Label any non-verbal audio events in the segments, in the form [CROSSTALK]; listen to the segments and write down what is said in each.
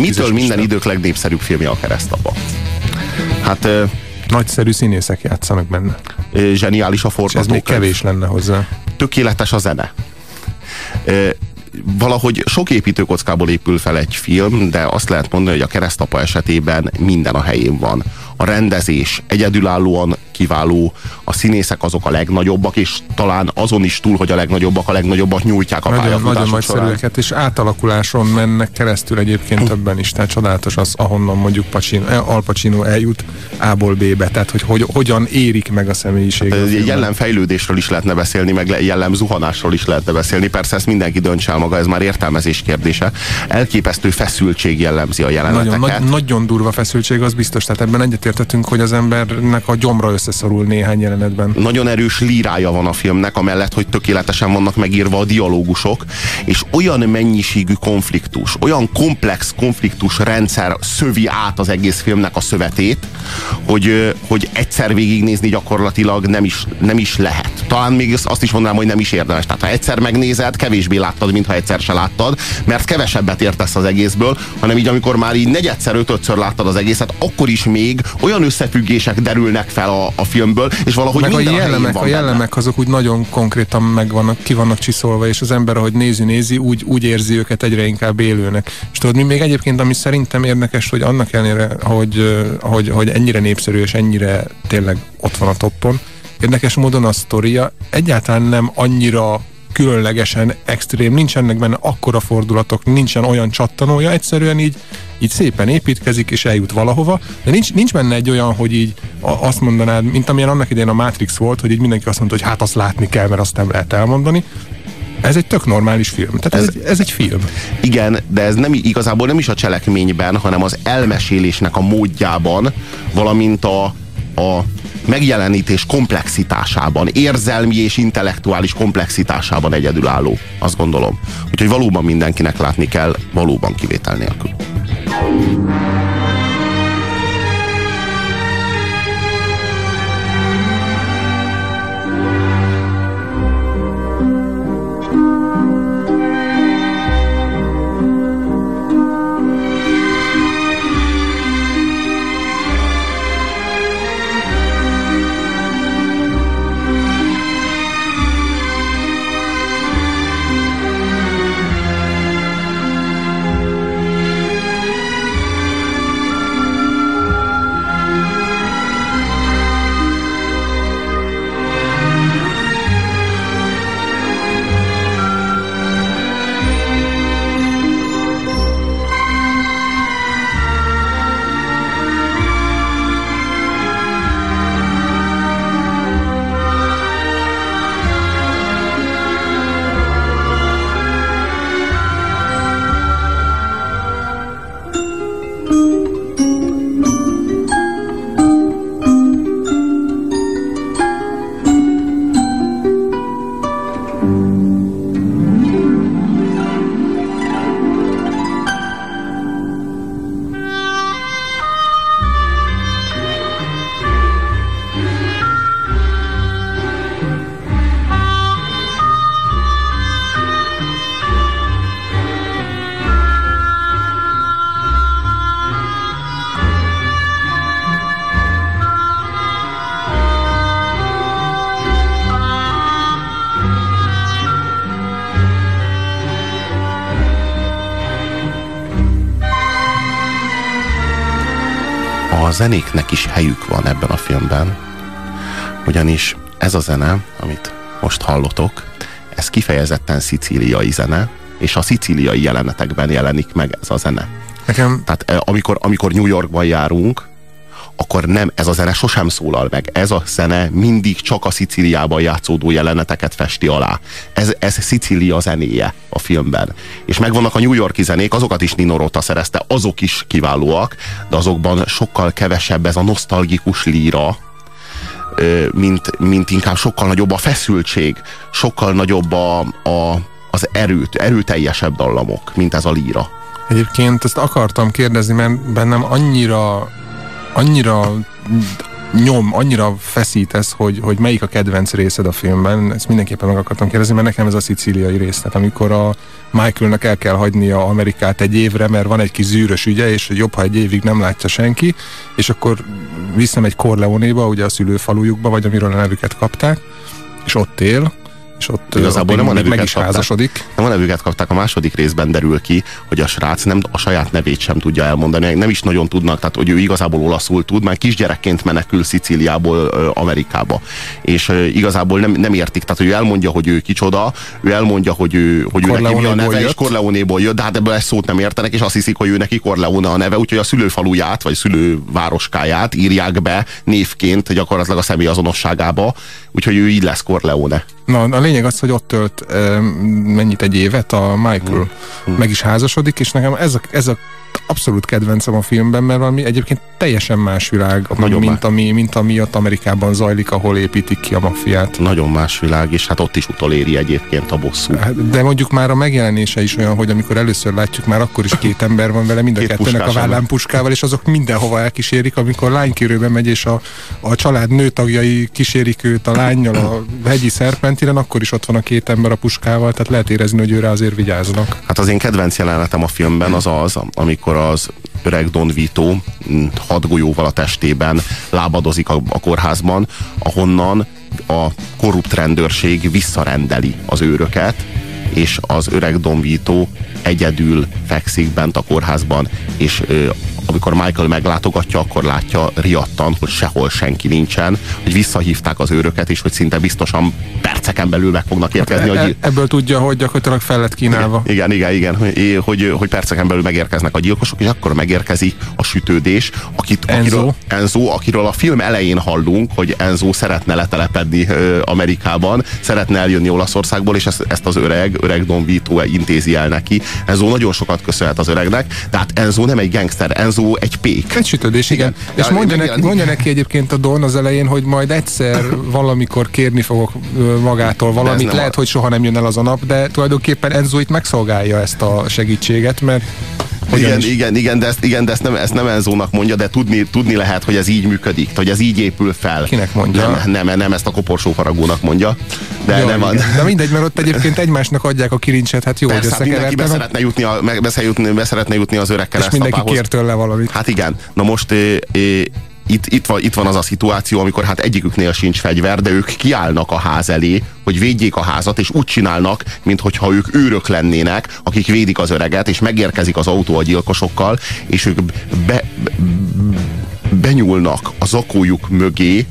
Mitől minden idők legnépszerűbb filmje a keresztapa? Hát... Nagyszerű színészek játszanak benne. Zseniális a forgatókönyv. ez még kevés lenne hozzá. Tökéletes a zene valahogy sok építőkockából épül fel egy film, de azt lehet mondani, hogy a keresztapa esetében minden a helyén van. A rendezés egyedülállóan kiváló, a színészek azok a legnagyobbak, és talán azon is túl, hogy a legnagyobbak, a legnagyobbak nyújtják a nagyon, nagyon nagyszerűeket, és átalakuláson mennek keresztül egyébként többen is, tehát csodálatos az, ahonnan mondjuk Pacino, eh, Al Pacino eljut A-ból B-be, tehát hogy, hogy hogyan érik meg a személyiség. Hát, jellemfejlődésről is lehetne beszélni, meg jellemzuhanásról is lehetne beszélni, persze ezt mindenki döntse el maga, ez már értelmezés kérdése. Elképesztő feszültség jellemzi a jeleneteket. Nagyon, nagy, nagyon durva feszültség, az biztos, tehát ebben egyetértettünk, hogy az embernek a gyomra összeszorul néhány jelenetben. Nagyon erős lírája van a filmnek, amellett, hogy tökéletesen vannak megírva a dialógusok, és olyan mennyiségű konfliktus, olyan komplex konfliktus rendszer szövi át az egész filmnek a szövetét, hogy, hogy egyszer végignézni gyakorlatilag nem is, nem is lehet. Talán még azt is mondanám, hogy nem is érdemes. Tehát ha egyszer megnézed, kevésbé láttad, mintha egyszer se láttad, mert kevesebbet értesz az egészből, hanem így amikor már így negyedszer, ötödször láttad az egészet, akkor is még olyan összefüggések derülnek fel a, a filmből, és valahogy meg minden a jellemek, a, a jellemek benne. azok úgy nagyon konkrétan meg vannak, ki vannak csiszolva, és az ember, ahogy nézi, nézi, úgy, úgy érzi őket egyre inkább élőnek. És tudod, mi még egyébként, ami szerintem érdekes, hogy annak ellenére, hogy, hogy, hogy ennyire népszerű és ennyire tényleg ott van a toppon, érdekes módon a sztoria egyáltalán nem annyira különlegesen extrém, nincsenek benne akkora fordulatok, nincsen olyan csattanója, egyszerűen így, így szépen építkezik és eljut valahova, de nincs, nincs benne egy olyan, hogy így azt mondanád, mint amilyen annak idején a Matrix volt, hogy így mindenki azt mondta, hogy hát azt látni kell, mert azt nem lehet elmondani, ez egy tök normális film. Tehát ez, ez, ez egy film. Igen, de ez nem igazából nem is a cselekményben, hanem az elmesélésnek a módjában, valamint a, a megjelenítés komplexitásában, érzelmi és intellektuális komplexitásában egyedülálló, azt gondolom. Úgyhogy valóban mindenkinek látni kell, valóban kivétel nélkül. Zenéknek is helyük van ebben a filmben, ugyanis ez a zene, amit most hallotok, ez kifejezetten szicíliai zene, és a szicíliai jelenetekben jelenik meg ez a zene. Nekem... Tehát eh, amikor, amikor New Yorkban járunk, akkor nem, ez a zene sosem szólal meg. Ez a zene mindig csak a Szicíliában játszódó jeleneteket festi alá. Ez, ez Szicília zenéje a filmben. És megvannak a New Yorki zenék, azokat is Nino Rota szerezte, azok is kiválóak, de azokban sokkal kevesebb ez a nosztalgikus líra, mint, mint inkább sokkal nagyobb a feszültség, sokkal nagyobb a, a, az erőt, erőteljesebb dallamok, mint ez a líra. Egyébként ezt akartam kérdezni, mert bennem annyira annyira nyom, annyira feszítesz, hogy, hogy melyik a kedvenc részed a filmben. Ezt mindenképpen meg akartam kérdezni, mert nekem ez a szicíliai rész. Tehát amikor a Michaelnek el kell hagynia Amerikát egy évre, mert van egy kis zűrös ügye, és jobb, ha egy évig nem látja senki, és akkor visszamegy Corleonéba, ugye a szülőfalujukba, vagy amiről a nevüket kapták, és ott él, és ott Igazából nem a nevüket meg is kapták. házasodik. Nem a nevüket kapták, a második részben derül ki, hogy a srác nem a saját nevét sem tudja elmondani, nem is nagyon tudnak, tehát hogy ő igazából olaszul tud, már kisgyerekként menekül Szicíliából Amerikába. És igazából nem, nem értik, tehát hogy ő elmondja, hogy ő kicsoda, ő elmondja, hogy ő, hogy ő neki a neve, és jött. Corleonéból jött, de hát ebből egy szót nem értenek, és azt hiszik, hogy ő neki Corleone a neve, úgyhogy a szülőfaluját, vagy szülővároskáját írják be névként gyakorlatilag a személyazonosságába, úgyhogy ő így lesz Corleone. Na, a lényeg az, hogy ott tölt e, mennyit egy évet? A Michael, meg is házasodik, és nekem ez a, ez a abszolút kedvencem a filmben, mert valami egyébként teljesen más világ, Nagyon mint, más. ami, mint ami ott Amerikában zajlik, ahol építik ki a maffiát. Nagyon más világ, és hát ott is utoléri egyébként a bosszú. Hát, De mondjuk már a megjelenése is olyan, hogy amikor először látjuk, már akkor is két ember van vele, mind a Két kettőnek a vállán puskával, és azok mindenhova elkísérik, amikor lánykérőbe megy, és a, a család nőtagjai kísérik őt a lányjal a hegyi szerpentiren, akkor is ott van a két ember a puskával, tehát lehet érezni, hogy őre azért vigyáznak. Hát az én kedvenc jelenetem a filmben az az, amikor az öreg Don Vito mm, hat golyóval a testében lábadozik a, a kórházban, ahonnan a korrupt rendőrség visszarendeli az őröket, és az öreg Don Vito egyedül fekszik bent a kórházban, és ö, amikor Michael meglátogatja, akkor látja riadtan, hogy sehol senki nincsen, hogy visszahívták az őröket, és hogy szinte biztosan perceken belül meg fognak érkezni, E- hogy e- ebből tudja, hogy gyakorlatilag fel lett kínálva. igen, igen, igen, hogy, hogy, hogy perceken belül megérkeznek a gyilkosok, és akkor megérkezik a sütődés, akit, Enzo. Akiről, Enzo, akiről a film elején hallunk, hogy Enzo szeretne letelepedni Amerikában, szeretne eljönni Olaszországból, és ezt, ezt az öreg, öreg Don Vito intézi el neki. Enzo nagyon sokat köszönhet az öregnek, tehát Enzo nem egy gangster, Enzo egy pék. Egy sütődés, igen. Igen. És Ja, mondja neki, mondja neki egyébként a Don az elején, hogy majd egyszer valamikor kérni fogok magától valamit. Lehet, a- hogy soha nem jön el az a nap, de tulajdonképpen Enzo itt megszolgálja ezt a segítséget, mert hogyan Igen, is- igen, igen, de ezt, igen, de ezt nem, ezt nem Enzónak mondja, de tudni, tudni lehet, hogy ez így működik, hogy ez így épül fel. Kinek mondja? Nem, nem, nem ezt a koporsó faragónak mondja. De Jó, nem igen. De mindegy, mert ott egyébként egymásnak adják a kilincset, hát jó, Persze, hogy hát mindenki be szeretne jutni, a, meg, be, jutni, be szeretne jutni az öreg és mindenki kér tőle valamit. Hát igen, na most é, é, itt, itt, van, itt van az a szituáció, amikor hát egyiküknél sincs fegyver, de ők kiállnak a ház elé, hogy védjék a házat, és úgy csinálnak, mintha ők őrök lennének, akik védik az öreget, és megérkezik az autó a gyilkosokkal, és ők be, be, benyúlnak a zakójuk mögé,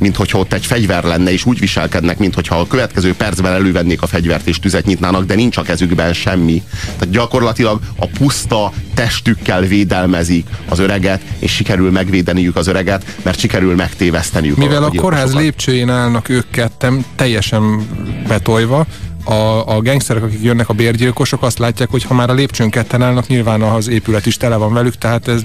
mint hogyha ott egy fegyver lenne, és úgy viselkednek, mint hogyha a következő percben elővennék a fegyvert és tüzet nyitnának, de nincs a kezükben semmi. Tehát gyakorlatilag a puszta testükkel védelmezik az öreget, és sikerül megvédeniük az öreget, mert sikerül megtéveszteniük Mivel a gyilkosokat. kórház lépcsőjén állnak ők ketten, teljesen betolva, a, a gangsterek, akik jönnek a bérgyilkosok, azt látják, hogy ha már a lépcsőn ketten állnak, nyilván az épület is tele van velük, tehát ez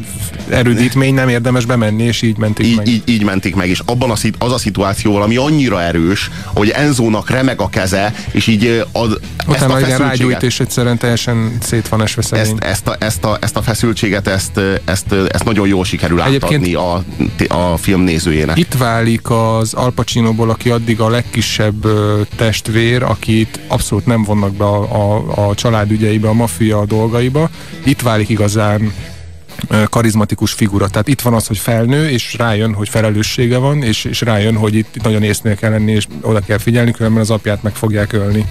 erődítmény, nem érdemes bemenni, és így mentik meg. így, így, így mentik meg, és abban a, az a szituáció valami annyira erős, hogy Enzónak remeg a keze, és így ad, ezt a Utána rágyújt, és egyszerűen teljesen szét van esve szegény. ezt, ezt, a, ezt, a, ezt a feszültséget, ezt, ezt, ezt nagyon jól sikerül Egyébként- átadni a, a film nézőjének. Itt válik az Al Pacinoból, aki addig a legkisebb testvér, akit abszolút nem vonnak be a, a, a család ügyeibe, a maffia dolgaiba. Itt válik igazán karizmatikus figura. Tehát itt van az, hogy felnő, és rájön, hogy felelőssége van, és, és rájön, hogy itt nagyon észnél kell lenni, és oda kell figyelni, különben az apját meg fogják ölni.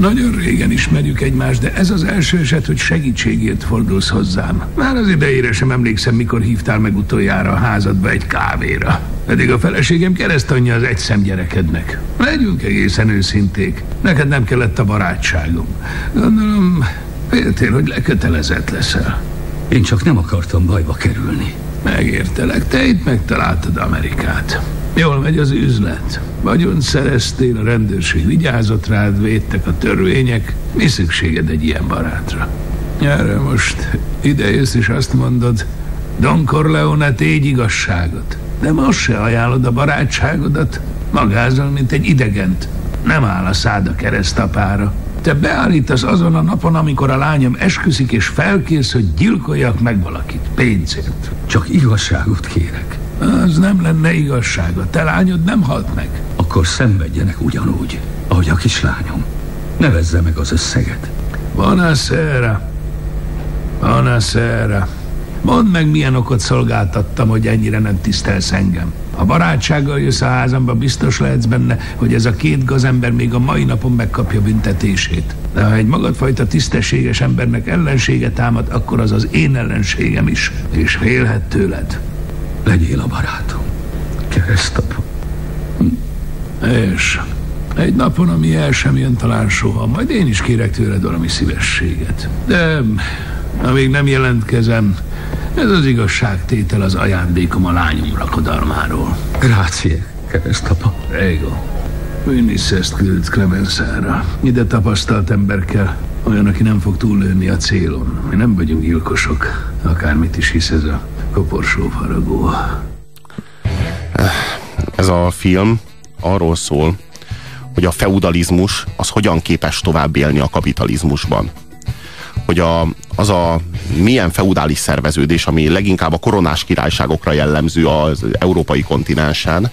Nagyon régen ismerjük egymást, de ez az első eset, hogy segítségért fordulsz hozzám. Már az idejére sem emlékszem, mikor hívtál meg utoljára a házadba egy kávéra. Pedig a feleségem keresztanyja az egyszem gyerekednek. Legyünk egészen őszinték. Neked nem kellett a barátságom. Gondolom, féltél, hogy lekötelezett leszel. Én csak nem akartam bajba kerülni. Megértelek, te itt megtaláltad Amerikát. Jól megy az üzlet. Vagyont szereztél, a rendőrség vigyázott rád, védtek a törvények. Mi szükséged egy ilyen barátra? Erre most ide jössz és azt mondod, Don Corleone tégy igazságot. De most se ajánlod a barátságodat, magázol, mint egy idegent. Nem áll a szád a keresztapára. Te beállítasz azon a napon, amikor a lányom esküszik, és felkérsz, hogy gyilkoljak meg valakit pénzért. Csak igazságot kérek. Az nem lenne igazság. A te lányod nem halt meg. Akkor szenvedjenek ugyanúgy, ahogy a kislányom. Nevezze meg az összeget. Buonasera. Buonasera. Mondd meg, milyen okot szolgáltattam, hogy ennyire nem tisztelsz engem. Ha barátsággal jössz a házamba, biztos lehetsz benne, hogy ez a két gazember még a mai napon megkapja büntetését. De ha egy magadfajta tisztességes embernek ellensége támad, akkor az az én ellenségem is, és félhet tőled. Legyél a barátom. Keresztapa. És egy napon, ami el sem jön talán soha, majd én is kérek tőled valami szívességet. De amíg nem jelentkezem, ez az igazságtétel az ajándékom a lányom rakodalmáról. Grácie, keresztapa. Ego. Vinniszest küld Clemensára. Ide tapasztalt ember kell. Olyan, aki nem fog túllőni a célon. Mi nem vagyunk gyilkosok. Akármit is hisz ez a koporsó faragó. Ez a film arról szól, hogy a feudalizmus az hogyan képes tovább élni a kapitalizmusban. Hogy a, az a milyen feudális szerveződés, ami leginkább a koronás királyságokra jellemző az európai kontinensen,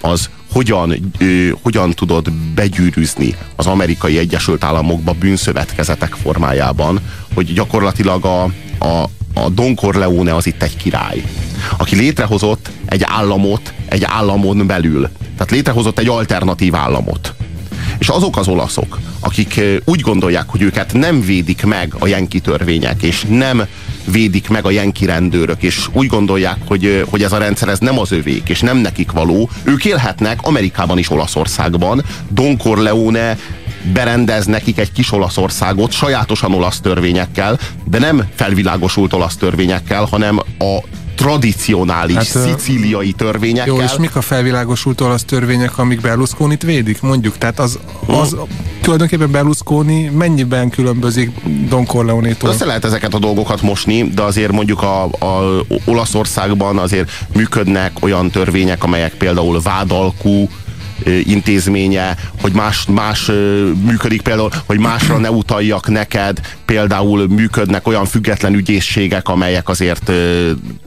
az hogyan, ö, hogyan tudod begyűrűzni az amerikai Egyesült Államokba bűnszövetkezetek formájában, hogy gyakorlatilag a, a, a Don Corleone az itt egy király, aki létrehozott egy államot egy államon belül. Tehát létrehozott egy alternatív államot. És azok az olaszok, akik úgy gondolják, hogy őket nem védik meg a jenki törvények, és nem védik meg a jenki rendőrök, és úgy gondolják, hogy, hogy ez a rendszer ez nem az övék, és nem nekik való, ők élhetnek Amerikában is Olaszországban. Don Corleone berendez nekik egy kis Olaszországot sajátosan olasz törvényekkel, de nem felvilágosult olasz törvényekkel, hanem a tradicionális hát, szicíliai törvényekkel. Jó, és mik a felvilágosult olasz törvények, amik Berlusconit védik, mondjuk? Tehát az, az tulajdonképpen Berlusconi mennyiben különbözik Don Corleone-tól? Össze lehet ezeket a dolgokat mosni, de azért mondjuk a, a Olaszországban azért működnek olyan törvények, amelyek például vádalkú, intézménye, hogy más, más működik például, hogy másra ne utaljak neked, például működnek olyan független ügyészségek, amelyek azért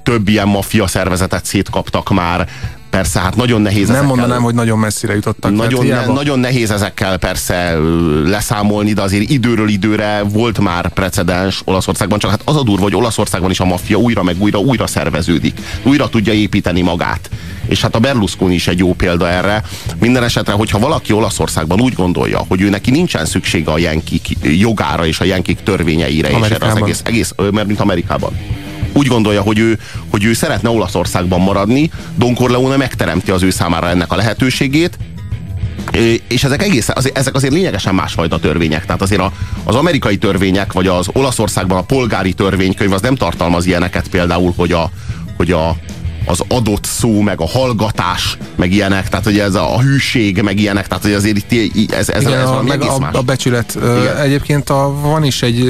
több ilyen maffia szervezetet szétkaptak már, persze, hát nagyon nehéz Nem ezekkel, mondanám, hogy nagyon messzire jutottak. Nagyon, ne, nagyon nehéz ezekkel persze leszámolni, de azért időről időre volt már precedens Olaszországban, csak hát az a durva, hogy Olaszországban is a maffia újra meg újra újra szerveződik. Újra tudja építeni magát. És hát a Berlusconi is egy jó példa erre. Minden esetre, hogyha valaki Olaszországban úgy gondolja, hogy ő neki nincsen szüksége a jenkik jogára és a jenkik törvényeire, Amerikában. és erre az egész, egész mert mint Amerikában úgy gondolja, hogy ő, hogy ő szeretne Olaszországban maradni, Don Corleone megteremti az ő számára ennek a lehetőségét, és ezek egész, ezek azért lényegesen másfajta törvények. Tehát azért a, az amerikai törvények, vagy az Olaszországban a polgári törvénykönyv az nem tartalmaz ilyeneket például, hogy a, hogy a, az adott szó, meg a hallgatás, meg ilyenek, tehát hogy ez a, a hűség, meg ilyenek, tehát hogy azért itt ez, ez, Igen, ez a, meg a, más. a becsület. Igen. Egyébként a, van is egy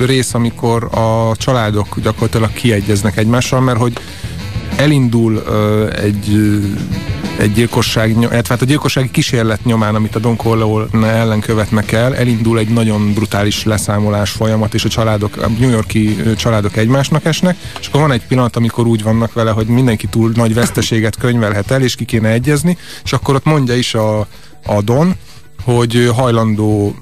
rész, amikor a családok gyakorlatilag kiegyeznek egymással, mert hogy elindul egy egy gyilkosság, illetve hát a gyilkossági kísérlet nyomán, amit a Don Corleone ellen követnek el, elindul egy nagyon brutális leszámolás folyamat, és a családok, a New Yorki családok egymásnak esnek, és akkor van egy pillanat, amikor úgy vannak vele, hogy mindenki túl nagy veszteséget könyvelhet el, és ki kéne egyezni, és akkor ott mondja is a, a Don, hogy hajlandó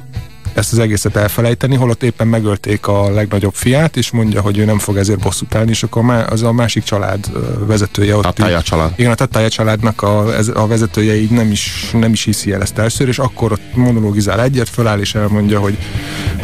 ezt az egészet elfelejteni, holott éppen megölték a legnagyobb fiát, és mondja, hogy ő nem fog ezért bosszút állni, és akkor az a másik család vezetője ott. Tatája család. Igen, a Tatája családnak a, ez, a vezetője így nem is, nem is hiszi el ezt először, és akkor ott monologizál egyet, föláll és elmondja, hogy,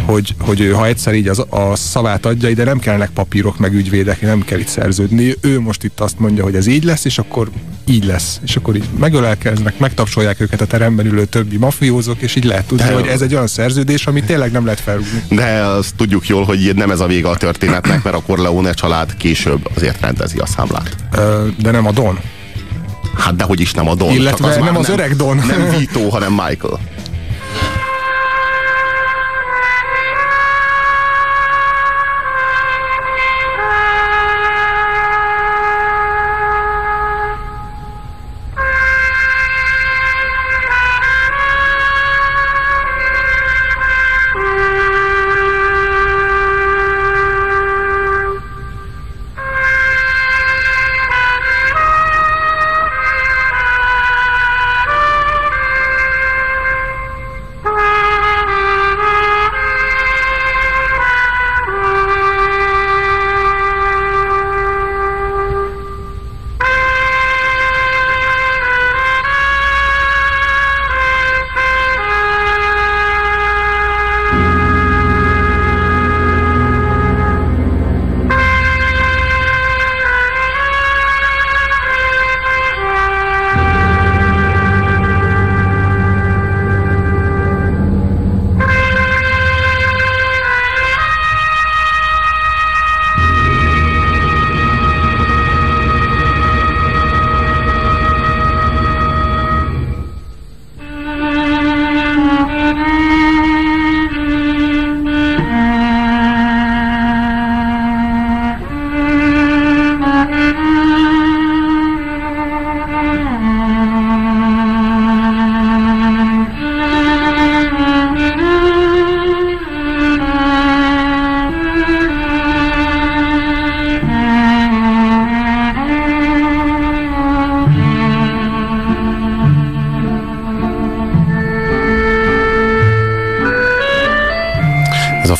hogy, hogy ő, ha egyszer így az, a szavát adja, ide nem kellnek papírok, meg ügyvédek, nem kell itt szerződni. Ő most itt azt mondja, hogy ez így lesz, és akkor így lesz. És akkor így megölelkeznek, megtapsolják őket a teremben ülő többi mafiózók, és így lehet tudni, De hogy ez egy olyan szerződés, ami tényleg nem lehet felrúgni. De azt tudjuk jól, hogy nem ez a vége a történetnek, mert a Corleone család később azért rendezi a számlát. De nem a Don. Hát dehogy is nem a Don. Illetve az nem az nem, öreg Don. Nem Vito, hanem Michael.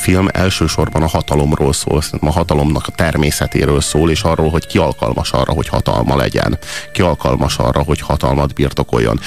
Film elsősorban a hatalomról szól, a hatalomnak a természetéről szól, és arról, hogy ki alkalmas arra, hogy hatalma legyen, ki alkalmas arra, hogy hatalmat birtokoljon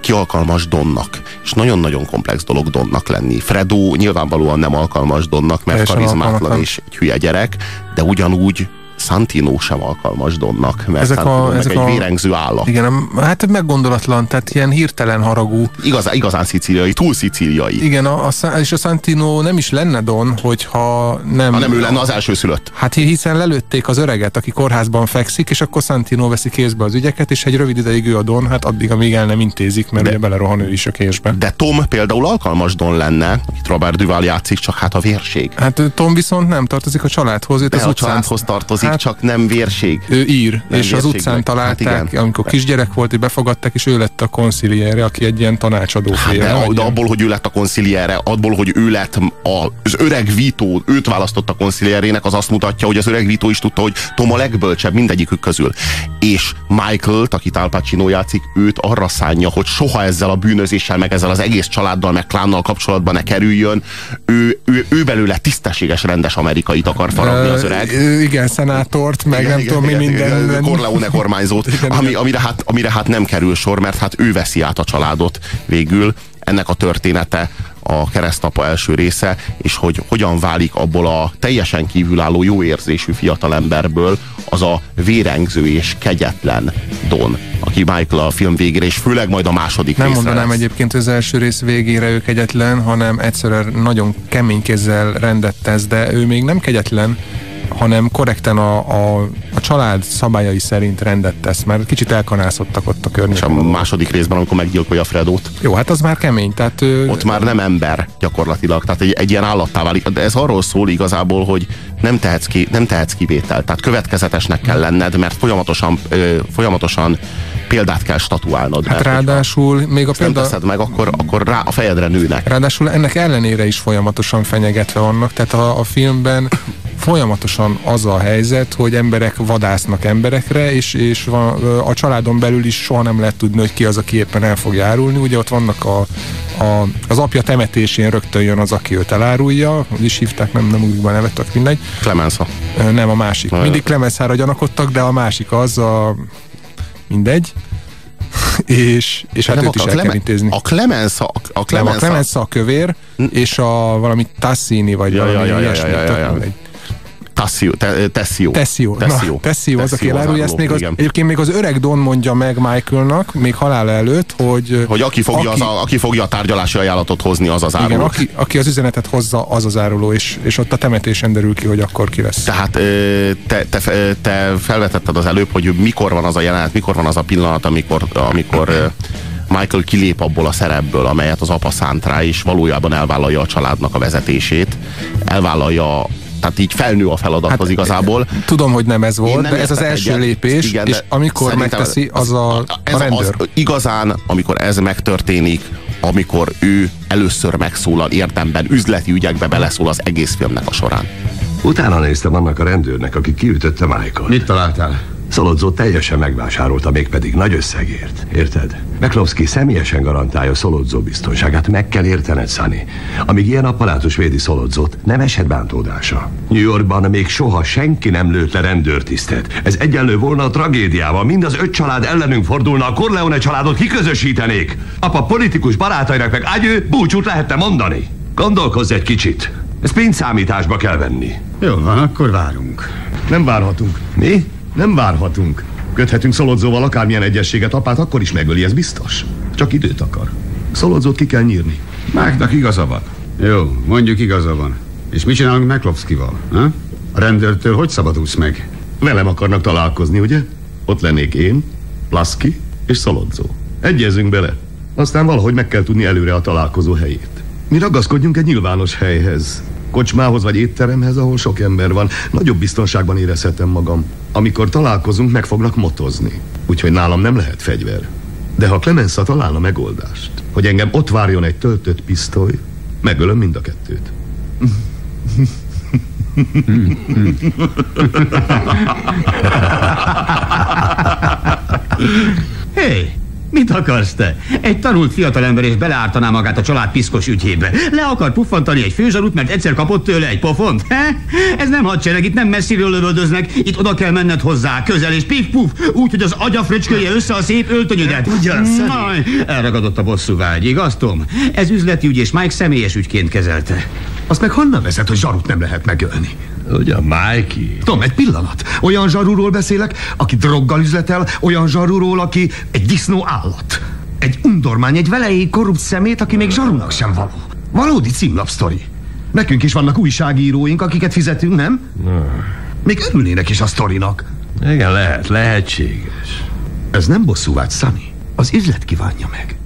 ki alkalmas Donnak. És nagyon-nagyon komplex dolog Donnak lenni. Fredo nyilvánvalóan nem alkalmas Donnak, mert karizmátlan és egy hülye gyerek, de ugyanúgy Santino sem alkalmas Donnak, mert ezek Santino a, ezek egy a, vérengző állat. Igen, hát meggondolatlan, tehát ilyen hirtelen haragú. Igazán, igazán szicíliai, túl szicíliai. Igen, a, a, és a Santino nem is lenne Don, hogyha nem... Ha nem ő lenne az első szülött. Hát hiszen lelőtték az öreget, aki kórházban fekszik, és akkor Santino veszi kézbe az ügyeket, és egy rövid ideig ő a Don, hát addig, amíg el nem intézik, mert de, ugye belerohan ő is a késbe. De Tom például alkalmas Don lenne, akit Robert Duval játszik, csak hát a vérség. Hát Tom viszont nem tartozik a családhoz, de az a családhoz tartozik, hát, csak nem vérség. Ő ír, nem és az utcán meg. találták, hát igen. amikor kisgyerek volt, hogy befogadták, és ő lett a konsziliere, aki egy ilyen tanácsadó hát de, de abból, hogy ő lett a konsziliere, abból, hogy ő lett a, az öreg Vito, őt választott a konszilierének, az azt mutatja, hogy az öreg Vito is tudta, hogy Tom a legbölcsebb mindegyikük közül. És Michael-t, akit Al Pacino játszik, őt arra szánja, hogy soha ezzel a bűnözéssel, meg ezzel az egész családdal, meg klánnal kapcsolatban ne kerüljön. Ő, ő, ő belőle tisztességes, rendes amerikait akar faragni az öreg. igen, szenátort, meg igen, nem igen, tudom igen, mi minden. Igen, Corleone kormányzót, igen, ami, amire, hát, amire hát nem kerül sor, mert hát ő veszi át a családot végül. Ennek a története a keresztapa első része, és hogy hogyan válik abból a teljesen kívülálló jó érzésű fiatalemberből az a vérengző és kegyetlen Don, aki Michael a film végére, és főleg majd a második Nem mondanám lesz. egyébként az első rész végére ő kegyetlen, hanem egyszerűen nagyon kemény kézzel rendet tesz, de ő még nem kegyetlen, hanem korrekten a, a, a család szabályai szerint rendet tesz, mert kicsit elkanászottak ott a környéken. És a második részben, amikor meggyilkolja Fredót. Jó, hát az már kemény. Tehát, ő... Ott már nem ember gyakorlatilag, tehát egy, egy ilyen állattá válik. De ez arról szól igazából, hogy nem tehetsz, ki, nem tehetsz kivételt. Tehát következetesnek kell lenned, mert folyamatosan, ö, folyamatosan példát kell statuálnod. Hát ráadásul még a példa... nem teszed meg, akkor, akkor rá a fejedre nőnek. Ráadásul ennek ellenére is folyamatosan fenyegetve vannak, tehát a, a filmben folyamatosan az a helyzet, hogy emberek vadásznak emberekre, és, és van, a családon belül is soha nem lehet tudni, hogy ki az, aki éppen el fog járulni. Ugye ott vannak a, a, az apja temetésén rögtön jön az, aki őt elárulja, hogy is hívták, nem, nem úgy van nevettek, mindegy. Clemenza. Nem, a másik. Mindig Clemenzára gyanakodtak, de a másik az a mindegy [LAUGHS] és, és hát, hát őt is el kell intézni. A Clemenza, a Clemenza. Nem, a Clemenza a kövér, és a valami Tassini, vagy ja, valami ja, ja, ilyesmi. Ja, ja, ja, ja. Tassio, te, Tessio. Tessio. Tessio. Tessio az, aki elárulja ezt még az, egyébként még az öreg Don mondja meg Michaelnak, még halál előtt, hogy... Hogy aki fogja, aki, az a, aki fogja a tárgyalási ajánlatot hozni, az az áruló. Igen, aki, aki az üzenetet hozza, az az áruló, és, és ott a temetésen derül ki, hogy akkor ki lesz. Tehát te, te, te felvetetted az előbb, hogy mikor van az a jelenet, mikor van az a pillanat, amikor, amikor Michael kilép abból a szerepből, amelyet az apa szánt rá, és valójában elvállalja a családnak a vezetését, elvállalja tehát így felnő a feladathoz hát, igazából. Tudom, hogy nem ez volt, nem de ez az első egyet, lépés, igen, és amikor megteszi, az a, a, ez a rendőr. Az, igazán, amikor ez megtörténik, amikor ő először megszólal érdemben, üzleti ügyekbe beleszól az egész filmnek a során. Utána néztem annak a rendőrnek, aki kiütötte Michael. Mit találtál? Szolodzó teljesen megvásárolta, mégpedig nagy összegért. Érted? Meklowski személyesen garantálja Szolodzó biztonságát. Meg kell értened, Sunny. Amíg ilyen apparátus védi Szolodzót, nem eshet bántódása. New Yorkban még soha senki nem lőtt le rendőrtisztet. Ez egyenlő volna a tragédiával. Mind az öt család ellenünk fordulna, a Corleone családot kiközösítenék. Apa politikus barátainak meg ágyő búcsút lehetne mondani. Gondolkozz egy kicsit. Ez pénzszámításba kell venni. Jó van, akkor várunk. Nem várhatunk. Mi? Nem várhatunk. Köthetünk Szolodzóval akármilyen egyességet, apát akkor is megöli, ez biztos. Csak időt akar. Szolodzót ki kell nyírni. Máknak igaza van. Jó, mondjuk igaza van. És mit csinálunk Meklovszkival? Ha? A rendőrtől hogy szabadulsz meg? Velem akarnak találkozni, ugye? Ott lennék én, Plaszki és Szolodzó. Egyezünk bele. Aztán valahogy meg kell tudni előre a találkozó helyét. Mi ragaszkodjunk egy nyilvános helyhez kocsmához vagy étteremhez, ahol sok ember van. Nagyobb biztonságban érezhetem magam. Amikor találkozunk, meg fognak motozni. Úgyhogy nálam nem lehet fegyver. De ha Clemenza találna megoldást, hogy engem ott várjon egy töltött pisztoly, megölöm mind a kettőt. [LAUGHS] Hé, hey, Mit akarsz te? Egy tanult fiatalember és beleártaná magát a család piszkos ügyébe. Le akar puffantani egy főzsarút, mert egyszer kapott tőle egy pofont? He? Ez nem hadsereg, itt nem messziről lövöldöznek, itt oda kell menned hozzá, közel és pif puf, úgy, hogy az agya fröcskölje össze a szép öltönyödet. Ugyan, elragadott a bosszú vágy, igaz, Tom? Ez üzleti ügy, és Mike személyes ügyként kezelte. Azt meg honnan vezet, hogy zsarut nem lehet megölni? Ugyan, Mikey? Tom, egy pillanat. Olyan zsarúról beszélek, aki droggal üzletel, olyan zsarúról, aki egy disznó állat. Egy undormány, egy velejéig korrupt szemét, aki még zsarúnak sem való. Valódi címlapsztori. Nekünk is vannak újságíróink, akiket fizetünk, nem? Még örülnének is a sztorinak. Igen, lehet, lehetséges. Ez nem bosszúvágy, Sunny. Az üzlet kívánja meg.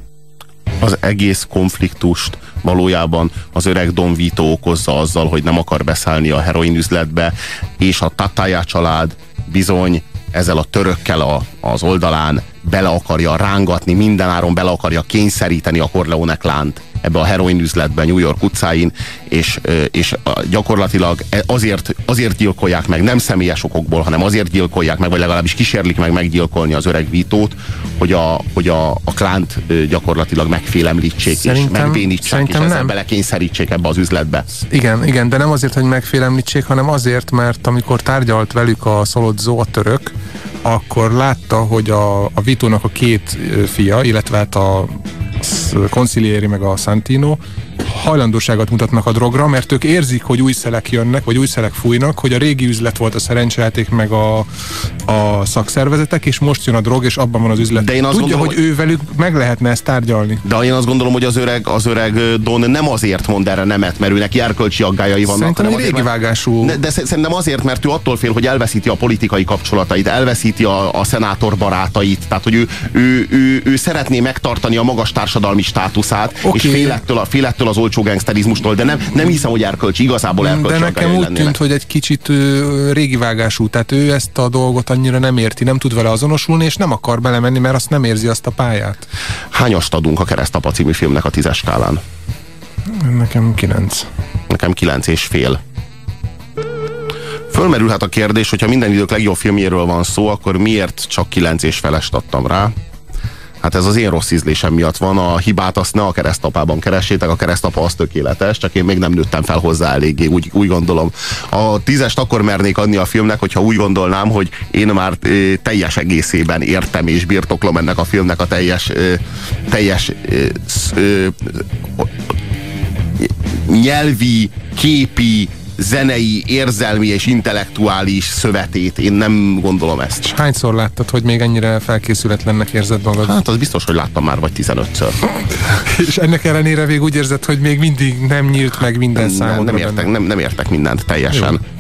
az egész konfliktust valójában az öreg Don Vito okozza azzal, hogy nem akar beszállni a heroin üzletbe, és a Tataya család bizony ezzel a törökkel a, az oldalán bele akarja rángatni, mindenáron bele akarja kényszeríteni a Corleone klánt ebbe a heroin üzletbe New York utcáin, és, és gyakorlatilag e- azért, azért gyilkolják meg, nem személyes okokból, hanem azért gyilkolják meg, vagy legalábbis kísérlik meg meggyilkolni az öreg Vítót, hogy a, hogy a, a klánt gyakorlatilag megfélemlítsék, és Szerintem- és szerintem ezzel nem. belekényszerítsék ebbe az üzletbe. Igen, igen, de nem azért, hogy megfélemlítsék, hanem azért, mert amikor tárgyalt velük a Szolodzó, a török, akkor látta, hogy a, a Vitónak a két fia, illetve hát a Concilieri meg a Santino hajlandóságot mutatnak a drogra, mert ők érzik, hogy új szelek jönnek, vagy új szelek fújnak, hogy a régi üzlet volt a szerencsejáték meg a, a szakszervezetek, és most jön a drog, és abban van az üzlet. De én azt Tudja, gondolom, hogy ő velük meg lehetne ezt tárgyalni. De én azt gondolom, hogy az öreg, az öreg Don nem azért mond erre nemet, mert ő neki erkölcsi aggájai vannak. Szerintem hanem azért, régi vágású... De sz- szerintem azért, mert ő attól fél, hogy elveszíti a politikai kapcsolatait, elveszíti a, a szenátor barátait, tehát hogy ő, ő, ő, ő szeretné megtartani a magas társadalmi státuszát, Oké. és fél ettől, a, fél ettől az olcsó gangsterizmustól, de nem, nem hiszem, hogy erkölcsi, igazából erkölcsi De nekem úgy lennének. tűnt, hogy egy kicsit ö, régi vágású, tehát ő ezt a dolgot annyira nem érti, nem tud vele azonosulni, és nem akar belemenni, mert azt nem érzi azt a pályát. Hányast adunk a Keresztapa című filmnek a tízes skálán? Nekem kilenc. Nekem kilenc és fél. Fölmerülhet a kérdés, hogyha minden idők legjobb filmjéről van szó, akkor miért csak kilenc és felest adtam rá? Hát ez az én rossz ízlésem miatt van, a hibát azt ne a keresztapában keressétek, a keresztapa az tökéletes, csak én még nem nőttem fel hozzá eléggé, úgy, úgy gondolom. A tízest akkor mernék adni a filmnek, hogyha úgy gondolnám, hogy én már teljes egészében értem és birtoklom ennek a filmnek a teljes, teljes nyelvi, képi, zenei, érzelmi és intellektuális szövetét. Én nem gondolom ezt. És hányszor láttad, hogy még ennyire felkészületlennek érzed magad? Hát az biztos, hogy láttam már vagy 15-ször. [LAUGHS] És ennek ellenére még úgy érzed, hogy még mindig nem nyílt meg minden Nem, számodra nem, benne. értek, nem, nem értek mindent teljesen. Jó.